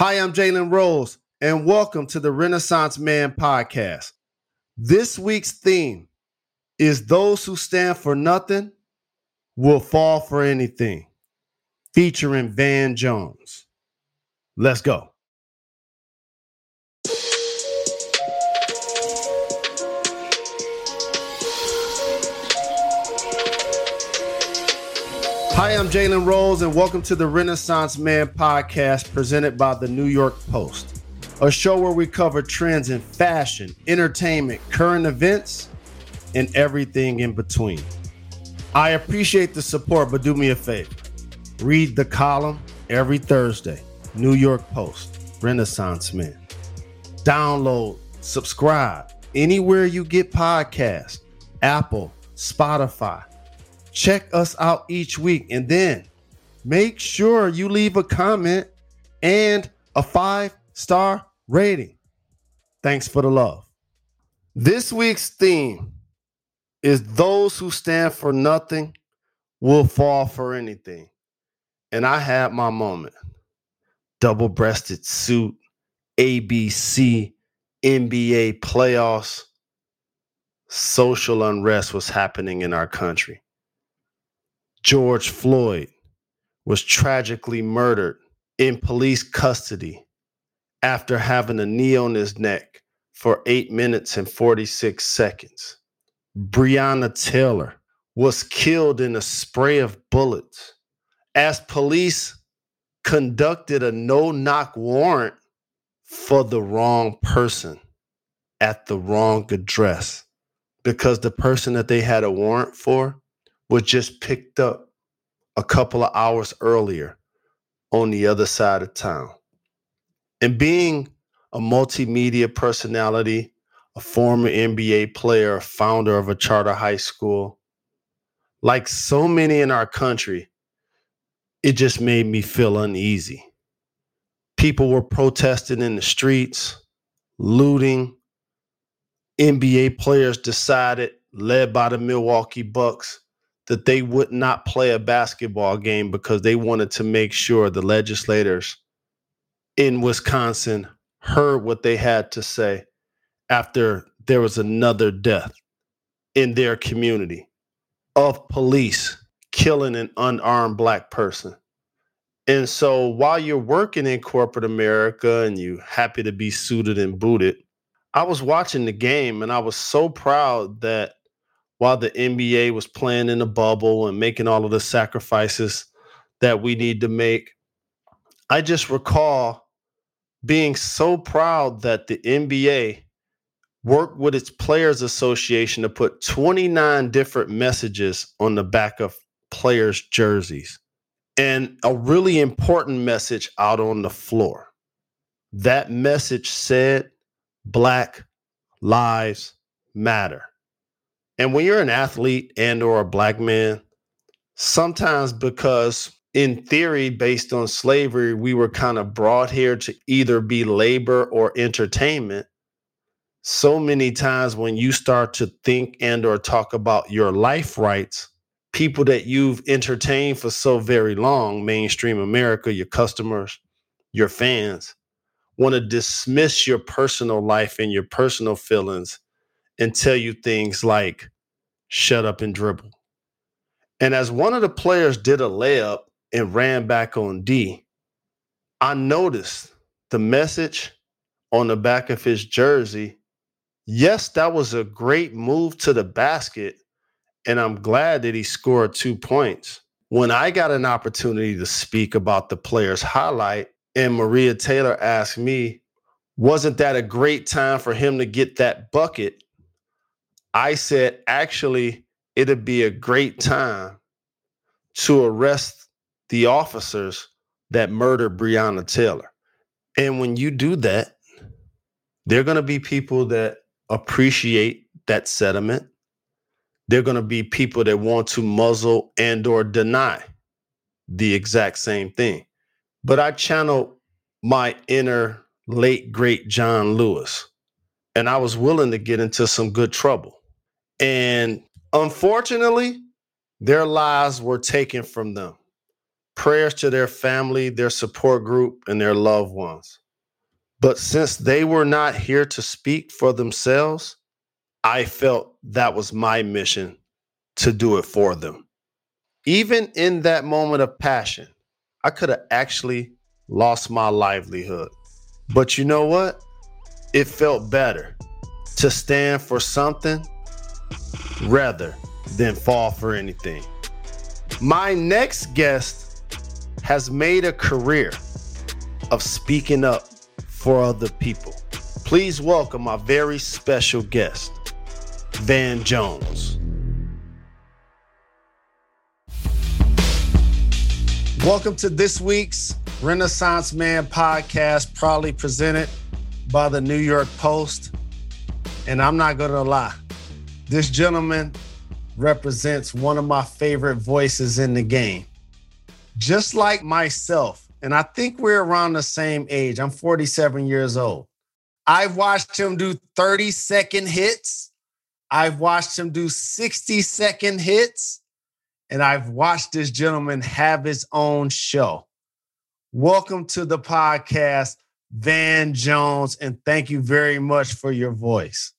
Hi, I'm Jalen Rose, and welcome to the Renaissance Man podcast. This week's theme is Those Who Stand for Nothing Will Fall for Anything, featuring Van Jones. Let's go. Hi, I'm Jalen Rose, and welcome to the Renaissance Man podcast presented by the New York Post, a show where we cover trends in fashion, entertainment, current events, and everything in between. I appreciate the support, but do me a favor read the column every Thursday, New York Post, Renaissance Man. Download, subscribe anywhere you get podcasts, Apple, Spotify Check us out each week and then make sure you leave a comment and a five star rating. Thanks for the love. This week's theme is those who stand for nothing will fall for anything. And I had my moment. Double breasted suit, ABC, NBA playoffs, social unrest was happening in our country. George Floyd was tragically murdered in police custody after having a knee on his neck for eight minutes and 46 seconds. Breonna Taylor was killed in a spray of bullets as police conducted a no knock warrant for the wrong person at the wrong address because the person that they had a warrant for was just picked up a couple of hours earlier on the other side of town. And being a multimedia personality, a former NBA player, a founder of a charter high school, like so many in our country, it just made me feel uneasy. People were protesting in the streets, looting. NBA players decided, led by the Milwaukee Bucks, that they would not play a basketball game because they wanted to make sure the legislators in Wisconsin heard what they had to say after there was another death in their community of police killing an unarmed black person. And so while you're working in corporate America and you happy to be suited and booted, I was watching the game and I was so proud that while the NBA was playing in a bubble and making all of the sacrifices that we need to make. I just recall being so proud that the NBA worked with its players association to put 29 different messages on the back of players' jerseys and a really important message out on the floor. That message said Black Lives Matter. And when you're an athlete and or a black man, sometimes because in theory based on slavery we were kind of brought here to either be labor or entertainment so many times when you start to think and or talk about your life rights people that you've entertained for so very long mainstream america your customers your fans want to dismiss your personal life and your personal feelings and tell you things like, shut up and dribble. And as one of the players did a layup and ran back on D, I noticed the message on the back of his jersey. Yes, that was a great move to the basket. And I'm glad that he scored two points. When I got an opportunity to speak about the player's highlight, and Maria Taylor asked me, wasn't that a great time for him to get that bucket? I said, actually, it'd be a great time to arrest the officers that murdered Breonna Taylor. And when you do that, there are going to be people that appreciate that sentiment. There are going to be people that want to muzzle and or deny the exact same thing. But I channeled my inner late great John Lewis, and I was willing to get into some good trouble. And unfortunately, their lives were taken from them prayers to their family, their support group, and their loved ones. But since they were not here to speak for themselves, I felt that was my mission to do it for them. Even in that moment of passion, I could have actually lost my livelihood. But you know what? It felt better to stand for something rather than fall for anything. My next guest has made a career of speaking up for other people. Please welcome my very special guest, Van Jones. Welcome to this week's Renaissance Man podcast, proudly presented by the New York Post. And I'm not going to lie, this gentleman represents one of my favorite voices in the game. Just like myself, and I think we're around the same age. I'm 47 years old. I've watched him do 30 second hits. I've watched him do 60 second hits. And I've watched this gentleman have his own show. Welcome to the podcast, Van Jones, and thank you very much for your voice.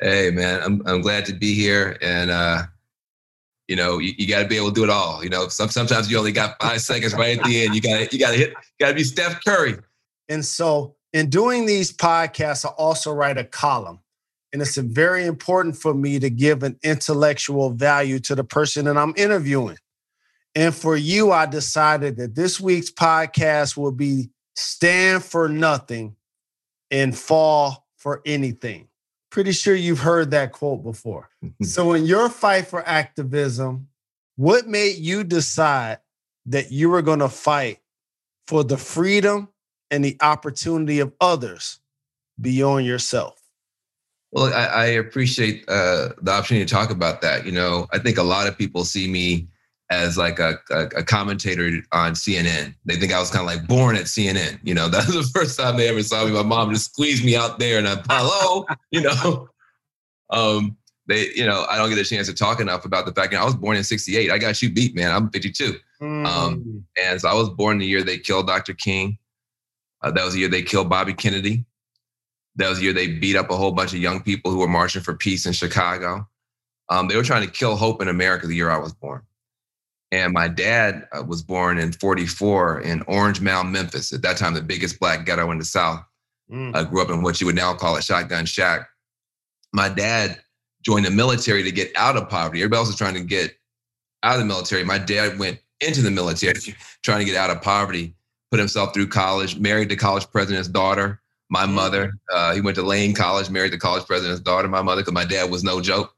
Hey, man, I'm, I'm glad to be here. And, uh, you know, you, you got to be able to do it all. You know, some, sometimes you only got five seconds right at the end. You got you got to hit, got to be Steph Curry. And so, in doing these podcasts, I also write a column. And it's very important for me to give an intellectual value to the person that I'm interviewing. And for you, I decided that this week's podcast will be Stand for Nothing and Fall for Anything. Pretty sure you've heard that quote before. so, in your fight for activism, what made you decide that you were going to fight for the freedom and the opportunity of others beyond yourself? Well, I, I appreciate uh, the opportunity to talk about that. You know, I think a lot of people see me as like a, a, a, commentator on CNN. They think I was kind of like born at CNN. You know, that was the first time they ever saw me. My mom just squeezed me out there and I'm hello, you know. Um, they, you know, I don't get a chance to talk enough about the fact that I was born in 68. I got you beat, man. I'm 52. Mm. Um, and so I was born the year they killed Dr. King. Uh, that was the year they killed Bobby Kennedy. That was the year they beat up a whole bunch of young people who were marching for peace in Chicago. Um, they were trying to kill hope in America the year I was born. And my dad uh, was born in 44 in Orange Mound, Memphis. At that time, the biggest black ghetto in the South. Mm. I grew up in what you would now call a shotgun shack. My dad joined the military to get out of poverty. Everybody else was trying to get out of the military. My dad went into the military trying to get out of poverty, put himself through college, married the college president's daughter. My mm. mother, uh, he went to Lane College, married the college president's daughter. My mother, because my dad was no joke.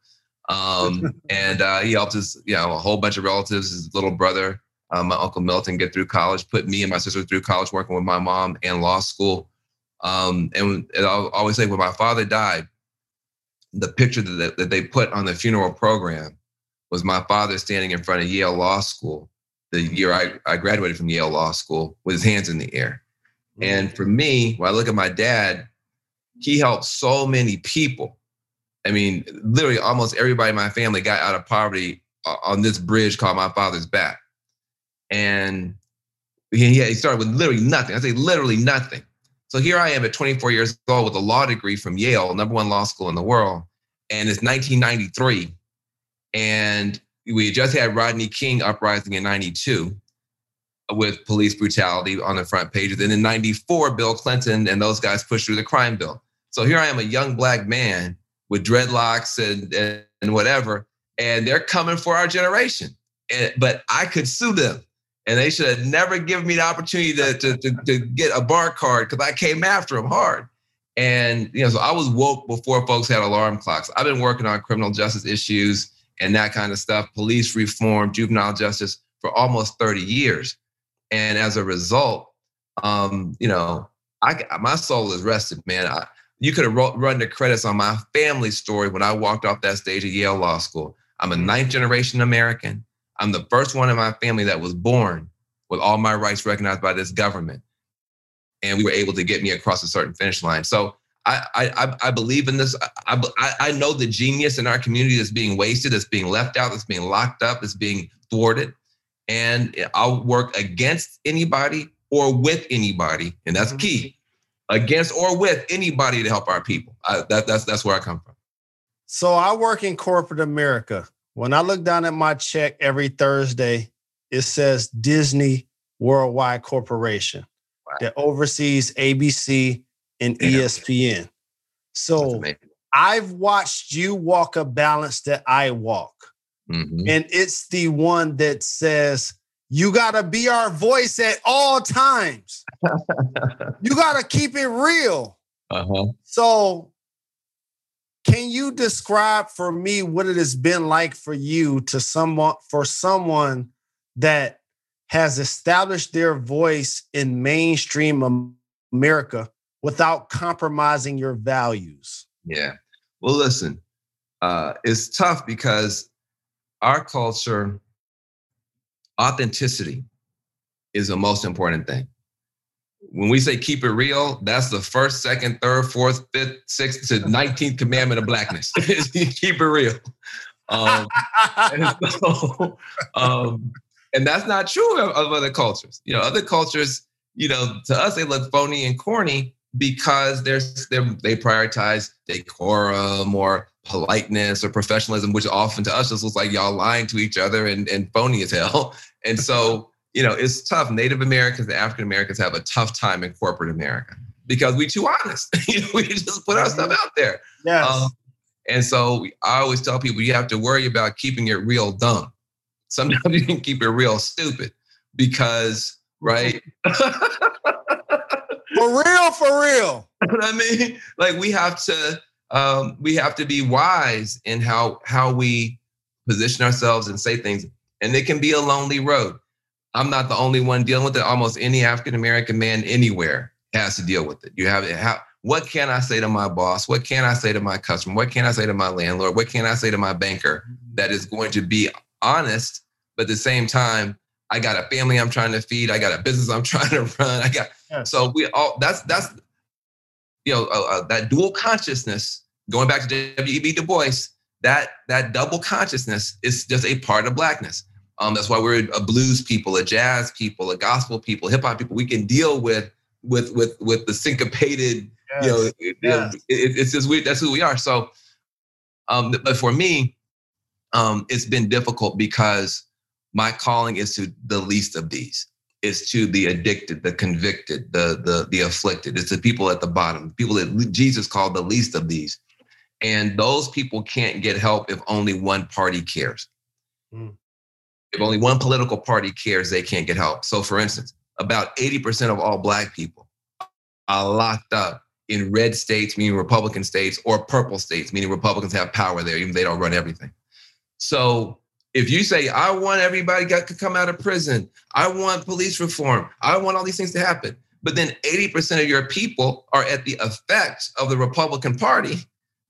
Um, and uh, he helped his, you know, a whole bunch of relatives, his little brother, um, my uncle Milton, get through college. Put me and my sister through college, working with my mom and law school. Um, and, and I'll always say, when my father died, the picture that, that they put on the funeral program was my father standing in front of Yale Law School the year I, I graduated from Yale Law School with his hands in the air. And for me, when I look at my dad, he helped so many people I mean, literally almost everybody in my family got out of poverty uh, on this bridge called my father's back. And he, he started with literally nothing. I say literally nothing. So here I am at 24 years old with a law degree from Yale, number one law school in the world. And it's 1993. And we just had Rodney King uprising in 92 with police brutality on the front pages. And in 94, Bill Clinton and those guys pushed through the crime bill. So here I am, a young black man with dreadlocks and, and, and whatever, and they're coming for our generation. And, but I could sue them. And they should have never given me the opportunity to, to, to, to get a bar card because I came after them hard. And you know, so I was woke before folks had alarm clocks. I've been working on criminal justice issues and that kind of stuff, police reform, juvenile justice for almost 30 years. And as a result, um, you know, I my soul is rested, man. I, you could have run the credits on my family story when I walked off that stage at Yale Law School. I'm a mm-hmm. ninth generation American. I'm the first one in my family that was born with all my rights recognized by this government. And we were able to get me across a certain finish line. So I, I, I believe in this. I, I, I know the genius in our community that's being wasted, that's being left out, that's being locked up, that's being thwarted. and I'll work against anybody or with anybody, and that's mm-hmm. key. Against or with anybody to help our people. I, that, that's that's where I come from. So I work in corporate America. When I look down at my check every Thursday, it says Disney Worldwide Corporation wow. that oversees ABC and yeah. ESPN. So I've watched you walk a balance that I walk. Mm-hmm. And it's the one that says, you got to be our voice at all times. you got to keep it real. Uh-huh. So, can you describe for me what it has been like for you to someone for someone that has established their voice in mainstream America without compromising your values? Yeah. Well, listen, uh, it's tough because our culture, authenticity is the most important thing. When we say keep it real, that's the first, second, third, fourth, fifth, sixth to 19th commandment of blackness. keep it real. Um, and, so, um, and that's not true of, of other cultures. You know, other cultures, you know, to us, they look phony and corny because there's they prioritize decorum or politeness or professionalism, which often to us just looks like y'all lying to each other and, and phony as hell. And so, you know, it's tough. Native Americans and African Americans have a tough time in corporate America because we too honest. we just put our stuff mm-hmm. out there. Yes. Um, and so I always tell people you have to worry about keeping it real dumb. Sometimes you can keep it real stupid because, right? for real, for real. I mean? Like we have to um, we have to be wise in how how we position ourselves and say things. And it can be a lonely road. I'm not the only one dealing with it. Almost any African American man anywhere has to deal with it. You have it. How, what can I say to my boss? What can I say to my customer? What can I say to my landlord? What can I say to my banker that is going to be honest, but at the same time, I got a family I'm trying to feed. I got a business I'm trying to run. I got yes. so we all that's that's you know uh, uh, that dual consciousness. Going back to W.E.B. Du Bois, that that double consciousness is just a part of blackness. Um, that's why we're a blues people, a jazz people, a gospel people, hip hop people. We can deal with with with with the syncopated. Yes. You know, yes. know it, it's just we. That's who we are. So, um, but for me, um, it's been difficult because my calling is to the least of these. It's to the addicted, the convicted, the the the afflicted. It's the people at the bottom, people that Jesus called the least of these. And those people can't get help if only one party cares. Mm. If only one political party cares, they can't get help. So, for instance, about 80% of all Black people are locked up in red states, meaning Republican states, or purple states, meaning Republicans have power there, even they don't run everything. So, if you say, I want everybody got to come out of prison, I want police reform, I want all these things to happen, but then 80% of your people are at the effects of the Republican Party,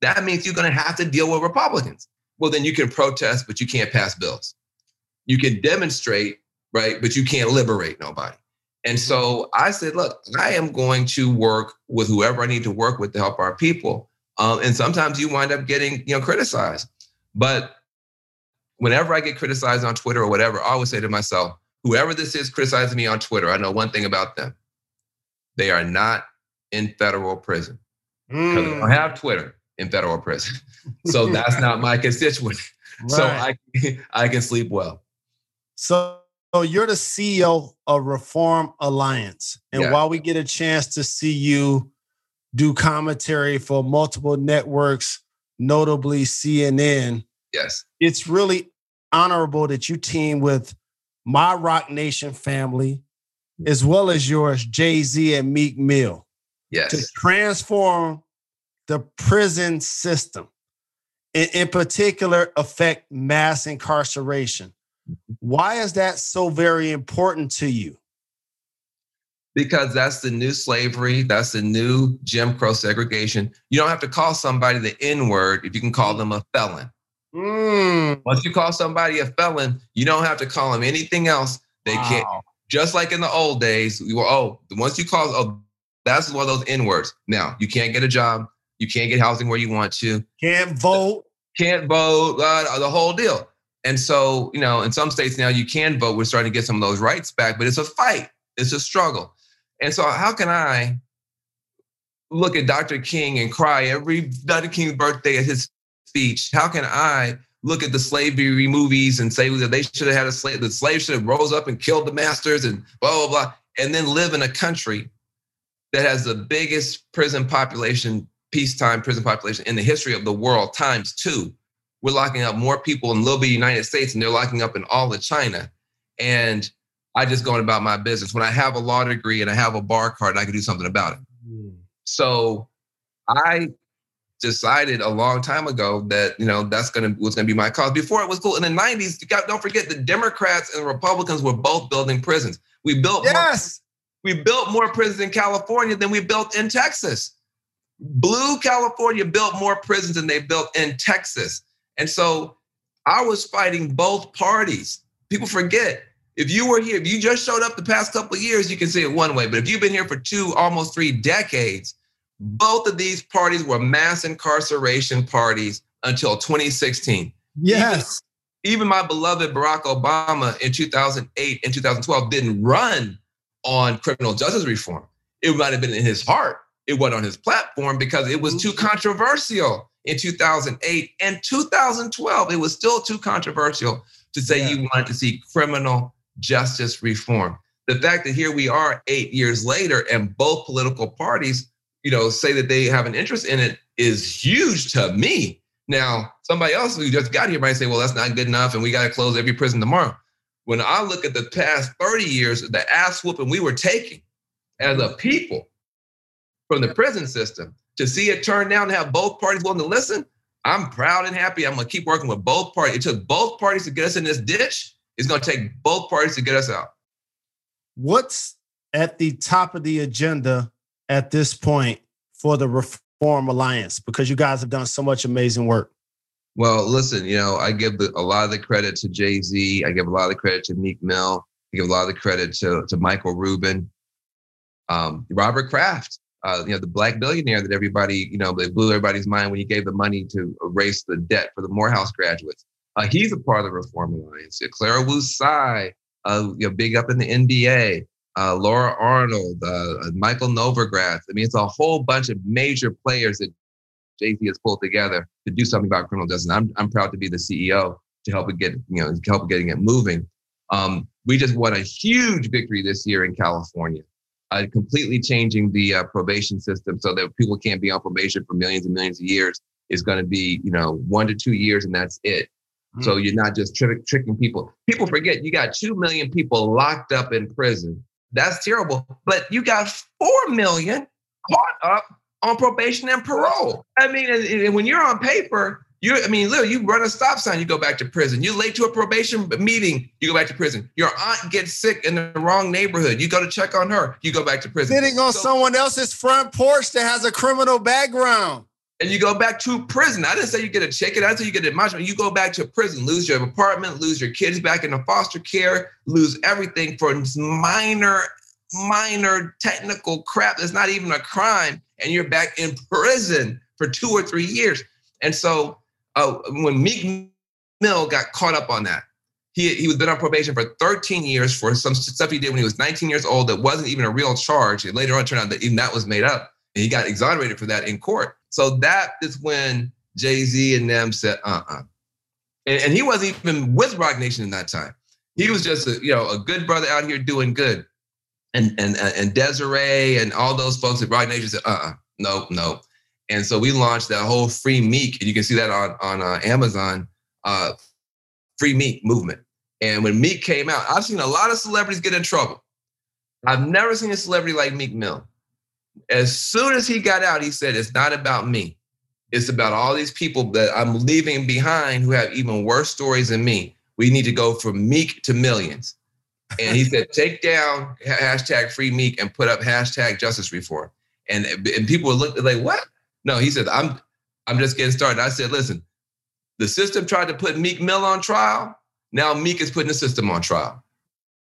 that means you're going to have to deal with Republicans. Well, then you can protest, but you can't pass bills. You can demonstrate, right? But you can't liberate nobody. And so I said, look, I am going to work with whoever I need to work with to help our people. Um, and sometimes you wind up getting, you know, criticized. But whenever I get criticized on Twitter or whatever, I always say to myself, whoever this is criticizing me on Twitter, I know one thing about them. They are not in federal prison. Mm. They don't have Twitter in federal prison. So that's not my constituent. Right. So I, I can sleep well. So, so you're the CEO of Reform Alliance. And yeah. while we get a chance to see you do commentary for multiple networks, notably CNN, yes, it's really honorable that you team with my Roc Nation family, as well as yours, Jay Z and Meek Mill. Yes. To transform the prison system, and in particular, affect mass incarceration. Why is that so very important to you? Because that's the new slavery. That's the new Jim Crow segregation. You don't have to call somebody the N word if you can call them a felon. Mm. Once you call somebody a felon, you don't have to call them anything else. They wow. can't. Just like in the old days, we were oh, once you call oh, that's one of those N words. Now you can't get a job, you can't get housing where you want to, can't vote, can't vote, uh, the whole deal. And so, you know, in some states now you can vote. We're starting to get some of those rights back, but it's a fight, it's a struggle. And so, how can I look at Dr. King and cry every Dr. King's birthday at his speech? How can I look at the slavery movies and say that they should have had a slave, the slaves should have rose up and killed the masters and blah, blah, blah, and then live in a country that has the biggest prison population, peacetime prison population in the history of the world, times two. We're locking up more people in little bit United States and they're locking up in all of China. And I just going about my business. When I have a law degree and I have a bar card, I can do something about it. Mm. So I decided a long time ago that you know that's gonna was gonna be my cause. Before it was cool in the '90s. You got, don't forget the Democrats and Republicans were both building prisons. We built yes. More, we built more prisons in California than we built in Texas. Blue California built more prisons than they built in Texas, and so I was fighting both parties. People forget if you were here, if you just showed up the past couple of years, you can see it one way. But if you've been here for two, almost three decades, both of these parties were mass incarceration parties until 2016. Yes. Even, even my beloved Barack Obama in 2008 and 2012 didn't run on criminal justice reform. It might have been in his heart. It wasn't on his platform because it was too mm-hmm. controversial in 2008 and 2012. It was still too controversial to say yeah. you wanted to see criminal justice reform. The fact that here we are eight years later and both political parties, you know, say that they have an interest in it is huge to me. Now, somebody else who just got here might say, well, that's not good enough and we got to close every prison tomorrow. When I look at the past 30 years, the ass whooping we were taking as a people from the prison system to see it turn down and have both parties willing to listen, I'm proud and happy. I'm going to keep working with both parties. It took both parties to get us in this ditch. It's going to take both parties to get us out. What's at the top of the agenda at this point for the Reform Alliance? Because you guys have done so much amazing work. Well, listen, you know, I give a lot of the credit to Jay Z. I give a lot of the credit to Meek Mill. I give a lot of the credit to, to Michael Rubin, um, Robert Kraft, uh, you know, the black billionaire that everybody, you know, they blew everybody's mind when he gave the money to erase the debt for the Morehouse graduates. Uh, he's a part of the Reform Alliance. Clara Wu Tsai, uh, you know, big up in the NBA. Uh, Laura Arnold, uh, uh, Michael Novogratz. I mean, it's a whole bunch of major players that Z has pulled together to do something about criminal justice. I'm, I'm proud to be the CEO to help it get, you know, help getting it moving. Um, we just won a huge victory this year in California, uh, completely changing the uh, probation system so that people can't be on probation for millions and millions of years. Is going to be, you know, one to two years, and that's it. So mm. you're not just trick, tricking people. People forget you got 2 million people locked up in prison. That's terrible. But you got 4 million caught up on probation and parole. I mean, and, and when you're on paper, you I mean, literally, you run a stop sign, you go back to prison. You're late to a probation meeting, you go back to prison. Your aunt gets sick in the wrong neighborhood, you go to check on her, you go back to prison. Sitting on so, someone else's front porch that has a criminal background and you go back to prison. I didn't say you get a ticket. I didn't say you get a admonishment. You go back to prison, lose your apartment, lose your kids back into foster care, lose everything for minor, minor technical crap that's not even a crime, and you're back in prison for two or three years. And so uh, when Meek Mill got caught up on that, he, he was been on probation for 13 years for some stuff he did when he was 19 years old that wasn't even a real charge. It later on turned out that even that was made up. And he got exonerated for that in court. So that is when Jay Z and them said, uh uh-uh. uh and, and, he wasn't even with Roc Nation in that time. He was just a, you know, a good brother out here doing good. And, and, and Desiree and all those folks at Roc Nation said, uh uh-uh, uh, no, no. And so we launched that whole free Meek, and you can see that on, on uh, Amazon, uh, free Meek movement. And when Meek came out, I've seen a lot of celebrities get in trouble. I've never seen a celebrity like Meek Mill. As soon as he got out, he said, It's not about me. It's about all these people that I'm leaving behind who have even worse stories than me. We need to go from meek to millions. And he said, take down hashtag free meek and put up hashtag justice reform. And, and people were looking like, what? No, he said, I'm I'm just getting started. I said, listen, the system tried to put Meek Mill on trial. Now Meek is putting the system on trial.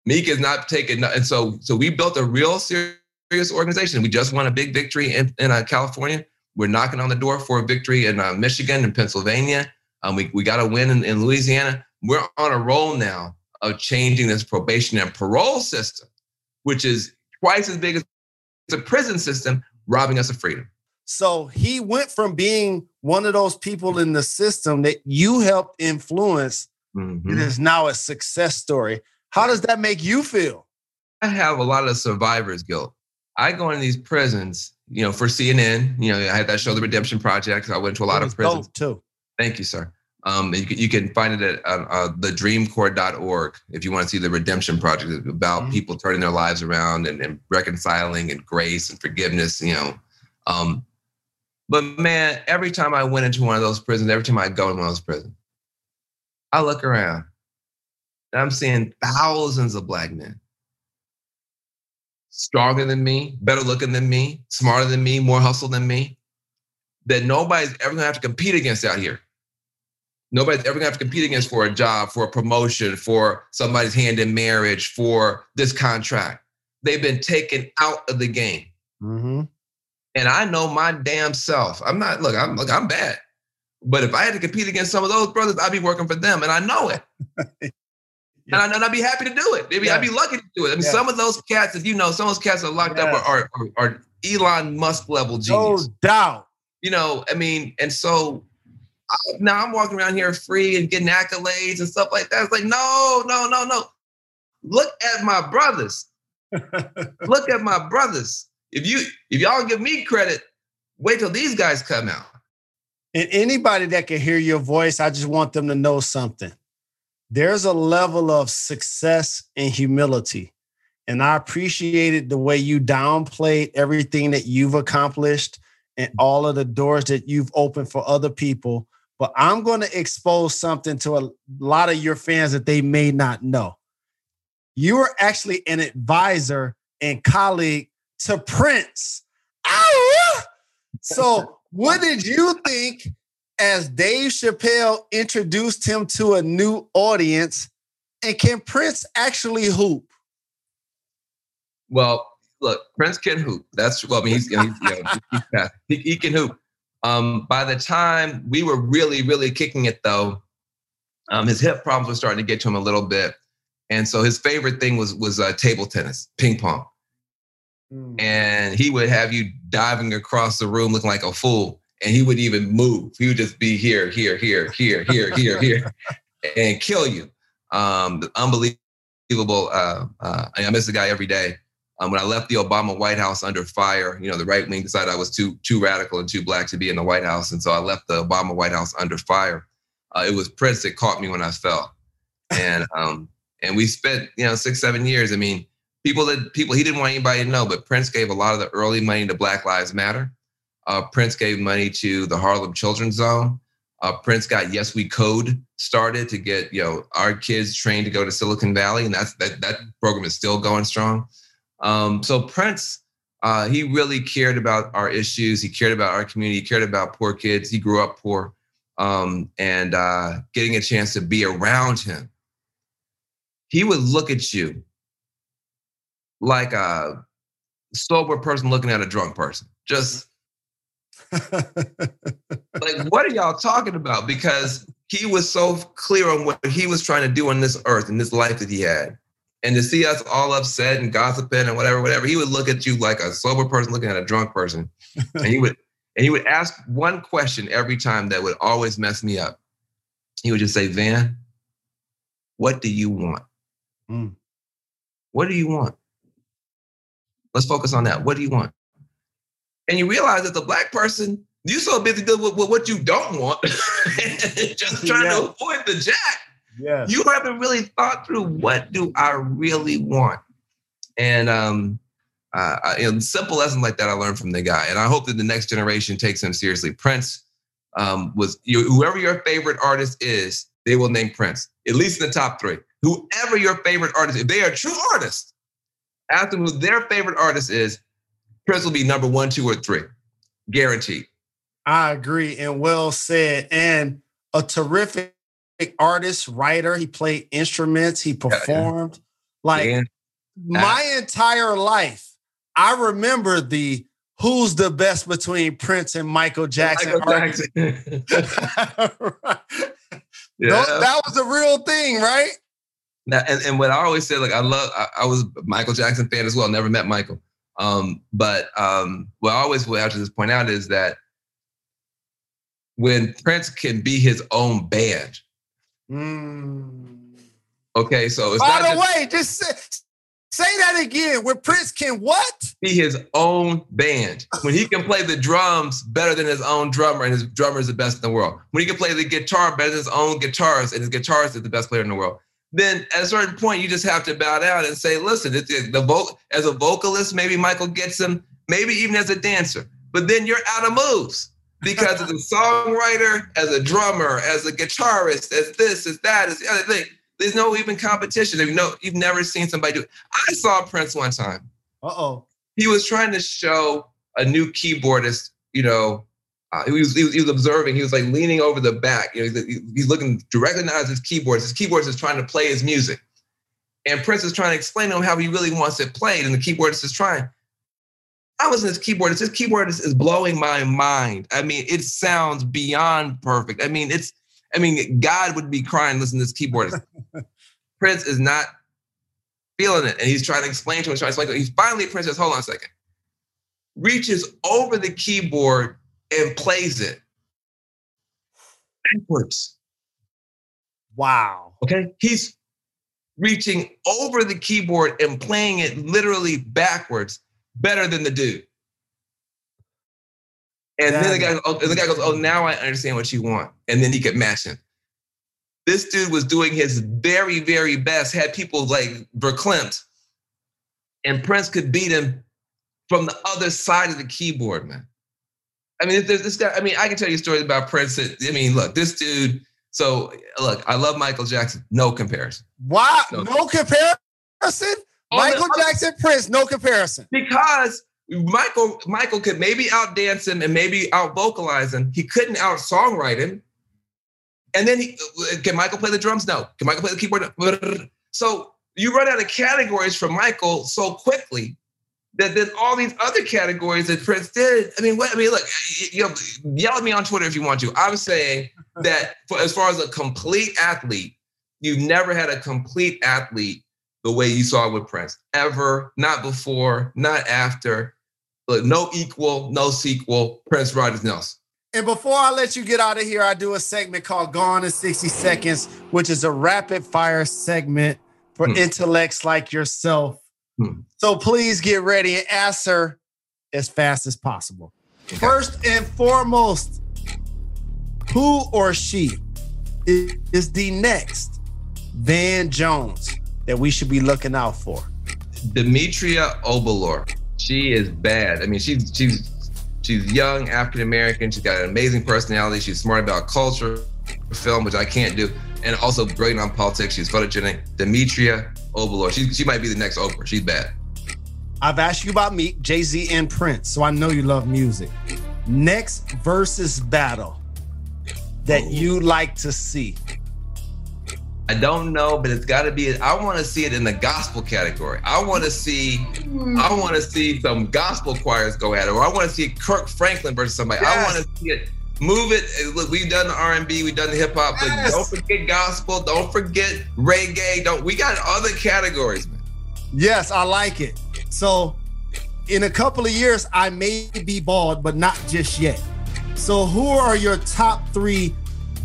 Meek is not taking, and so so we built a real serious organization. We just won a big victory in, in uh, California. We're knocking on the door for a victory in uh, Michigan and Pennsylvania. Um, we we got a win in, in, Louisiana. we're on a roll now of changing this probation and parole system, which is twice as big as the prison system, robbing us of freedom. So he went from being one of those people in the system that you helped influence. Mm-hmm. It is now a success story. How does that make you feel? I have a lot of survivor's guilt. I go into these prisons, you know, for CNN. You know, I had that show, The Redemption Project. I went to a lot of prisons too. Thank you, sir. Um, you, can, you can find it at uh, uh, thedreamcorps.org if you want to see the redemption project about mm-hmm. people turning their lives around and, and, reconciling and grace and forgiveness, you know. Um, but man, every time I went into one of those prisons, every time I go in one of those prisons, I look around and I'm seeing thousands of black men stronger than me, better looking than me, smarter than me, more hustle than me, that nobody's ever gonna have to compete against out here. Nobody's ever gonna have to compete against for a job, for a promotion, for somebody's hand in marriage, for this contract. They've been taken out of the game. Mm-hmm. And I know my damn self. I'm not, look, I'm look, I'm bad. But if I had to compete against some of those brothers, I'd be working for them. And I know it. yeah. and, I, would be happy to do it. Maybe yeah. I'd be lucky to do it. I mean, yeah. some of those cats, as you know, some of those cats are locked up are, are, are, Elon Musk level genius. No doubt. You know, I mean, and so I, now I'm walking around here free and getting accolades and stuff like that. It's like, no, no, no, no. Look at my brothers. Look at my brothers. If you if y'all give me credit, wait till these guys come out. And anybody that can hear your voice, I just want them to know something. There's a level of success and humility. And I appreciated the way you downplayed everything that you've accomplished and all of the doors that you've opened for other people. But I'm going to expose something to a lot of your fans that they may not know. You are actually an advisor and colleague to Prince. So, what did you think as Dave Chappelle introduced him to a new audience? And can Prince actually hoop? Well, look, Prince can hoop. That's well, I mean, he's, he's, you know, he, he, can hoop. Um, by the time we were really, really kicking it, though, um, his hip problems were starting to get to him a little bit, and so his favorite thing was was uh, table tennis, ping pong. Mm. And he would have you diving across the room looking like a fool. And he would even move. He would just be here, here, here, here, here, here, here, and kill you. Um, unbelievable. Uh, uh, I miss the guy every day. Um, when I left the Obama White House under fire, you know, the right wing decided I was too too radical and too black to be in the White House, and so I left the Obama White House under fire. Uh, it was Prince that caught me when I fell, and um, and we spent you know six seven years. I mean, people that people he didn't want anybody to know, but Prince gave a lot of the early money to Black Lives Matter. Uh, Prince gave money to the Harlem Children's Zone. Uh, Prince got Yes We Code started to get you know our kids trained to go to Silicon Valley, and that's that that program is still going strong. Um, so Prince, uh, he really cared about our issues. He cared about our community. He cared about poor kids. He grew up poor, um, and uh, getting a chance to be around him, he would look at you like a sober person looking at a drunk person. Just like, what are y'all talking about? Because he was so clear on what he was trying to do on this earth and this life that he had. And to see us all upset and gossiping and whatever, whatever, he would look at you like a sober person looking at a drunk person. and he would and he would ask one question every time that would always mess me up. He would just say, Van, what do you want? Mm. What do you want? Let's focus on that. What do you want? And you realize that the black person, you so busy dealing with, with what you don't want, just trying to avoid the jack. Yes. You haven't really thought through what do I really want. And um, uh, you know, simple lessons like that I learned from the guy, and I hope that the next generation takes him seriously. Prince um, was you, whoever your favorite artist is, they will name Prince at least in the top three. Whoever your favorite artist, if they are true artists, ask them who their favorite artist is. Prince will be number one, two, or three, guaranteed. I agree, and well said. And a terrific artist, writer. He played instruments. He performed. Yeah. Like yeah. my entire life, I remember the who's the best between Prince and Michael Jackson. Michael Jackson. Yeah. That was a real thing, right? Now, and, and what I always say, like I love, I, I was Michael Jackson fan as well. Never met Michael, um, but um, what I always will have to just point out is that when Prince can be his own band. Mm. Okay, so it's by the just, way, just say, say, that again. When Prince can what? Be his own band. When he can play the drums better than his own drummer, and his drummer is the best in the world. When he can play the guitar better than his own guitarist, and his guitarist is the best player in the world. Then at a certain point, you just have to bow down and say, "Listen, it's, the vote as a vocalist, maybe Michael gets him, maybe even as a dancer, but then you're out of moves." because as a songwriter, as a drummer, as a guitarist, as this, as that, as the other thing, there's no even competition. You know, you've never seen somebody do it. I saw Prince one time. Uh-oh. He was trying to show a new keyboardist, you know, uh, he, was, he, was, he was observing. He was like leaning over the back. You know, he's, he's looking directly at his keyboards. His keyboardist is trying to play his music, and Prince is trying to explain to him how he really wants it played, and the keyboardist is just trying. I was in this keyboard. This keyboard is, is blowing my mind. I mean, it sounds beyond perfect. I mean, it's. I mean, God would be crying listening to this keyboard. Prince is not feeling it, and he's trying to explain to him. Trying to explain. He's finally Prince says, "Hold on a second. Reaches over the keyboard and plays it backwards. Wow. Okay, he's reaching over the keyboard and playing it literally backwards better than the dude. And then the guy, oh, the guy goes, "Oh, now I understand what you want." And then he could match him. This dude was doing his very, very best. Had people like verklempt, and Prince could beat him from the other side of the keyboard, man. I mean, there's this guy. I mean, I can tell you stories about Prince. That, I mean, look, this dude. So, look, I love Michael Jackson. No comparison. Why? no, no comparison. Oh, Michael the, Jackson, Prince, no comparison. Because Michael, Michael could maybe outdance him and maybe out vocalize him. He couldn't out songwrite him. And then he, can Michael play the drums? No. Can Michael play the keyboard? So you run out of categories for Michael so quickly that then all these other categories that Prince did. I mean, what? I mean, look, you know, yell at me on Twitter if you want to. I'm saying that for, as far as a complete athlete, you've never had a complete athlete the way you saw with Prince. Ever, not before, not after. Look, no equal, no sequel. Prince Rogers Nelson. And before I let you get out of here, I do a segment called Gone in 60 Seconds, which is a rapid fire segment for hmm. intellects like yourself. Hmm. So please get ready and answer as fast as possible. Okay. First and foremost, who or she is the next Van Jones? that we should be looking out for? Demetria Obilor. She is bad. I mean, she's she's she's young, African American. She's got an amazing personality. She's smart about culture, film, which I can't do, and also brilliant on politics. She's photogenic. Demetria Obilor. She she might be the next Oprah. She's bad. I've asked you about me, Jay Z, and Prince, so I know you love music. Next versus battle that you like to see. I don't know, but it's got to be. I want to see it in the gospel category. I want to see. I want to see some gospel choirs go at it, or I want to see Kirk Franklin versus somebody. Yes. I want to see it. Move it. Look, we've done the R and B, we've done the hip hop, but yes. don't forget gospel. Don't forget reggae. Don't. We got other categories, man. Yes, I like it. So, in a couple of years, I may be bald, but not just yet. So, who are your top three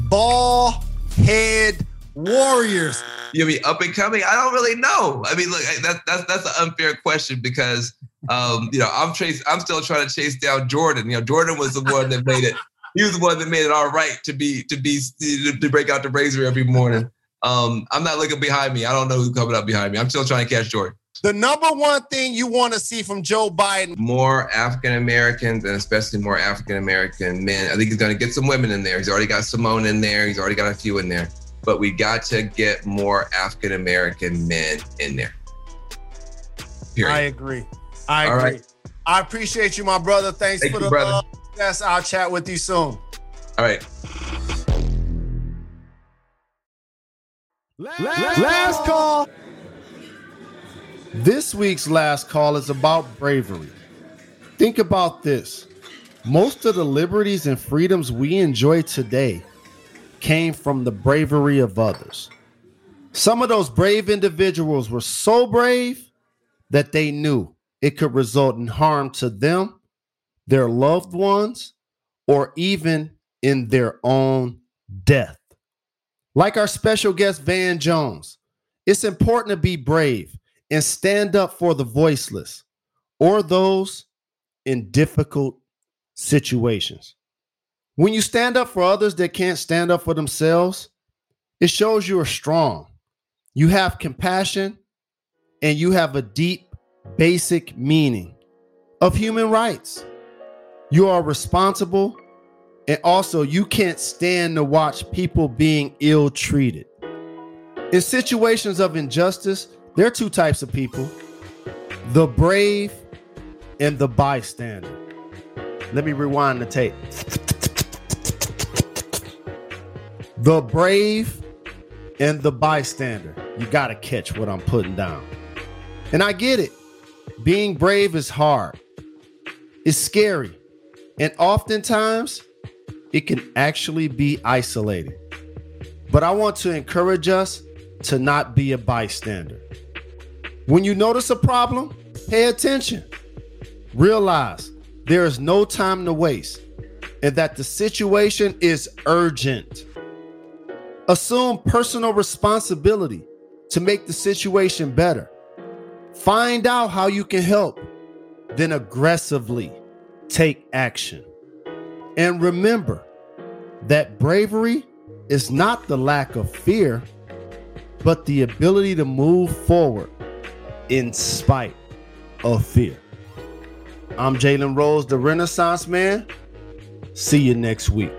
ball head? Warriors. You mean up and coming? I don't really know. I mean, look, that, that's that's an unfair question because um, you know I'm chase I'm still trying to chase down Jordan. You know, Jordan was the one that made it. He was the one that made it all right to be to be to break out the razor every morning. Um, I'm not looking behind me. I don't know who's coming up behind me. I'm still trying to catch Jordan. The number one thing you want to see from Joe Biden: more African Americans and especially more African American men. I think he's going to get some women in there. He's already got Symone in there. He's already got a few in there but we got to get more African American men in there. Period. I agree. I All agree. Right. I appreciate you, my brother. Thanks Thank for you, the brother. love. Yes, I'll chat with you soon. All right. Last, last call. This week's last call is about bravery. Think about this. Most of the liberties and freedoms we enjoy today came from the bravery of others. Some of those brave individuals were so brave that they knew it could result in harm to them, their loved ones, or even in their own death. Like our special guest, Van Jones, it's important to be brave and stand up for the voiceless or those in difficult situations. When you stand up for others that can't stand up for themselves, it shows you are strong. You have compassion and you have a deep, basic meaning of human rights. You are responsible and also you can't stand to watch people being ill treated. In situations of injustice, there are two types of people the brave and the bystander. Let me rewind the tape. The brave and the bystander. You got to catch what I'm putting down. And I get it. Being brave is hard, it's scary. And oftentimes, it can actually be isolated. But I want to encourage us to not be a bystander. When you notice a problem, pay attention. Realize there is no time to waste and that the situation is urgent. Assume personal responsibility to make the situation better. Find out how you can help, then aggressively take action. And remember that bravery is not the lack of fear, but the ability to move forward in spite of fear. I'm Jalen Rose, the Renaissance Man. See you next week.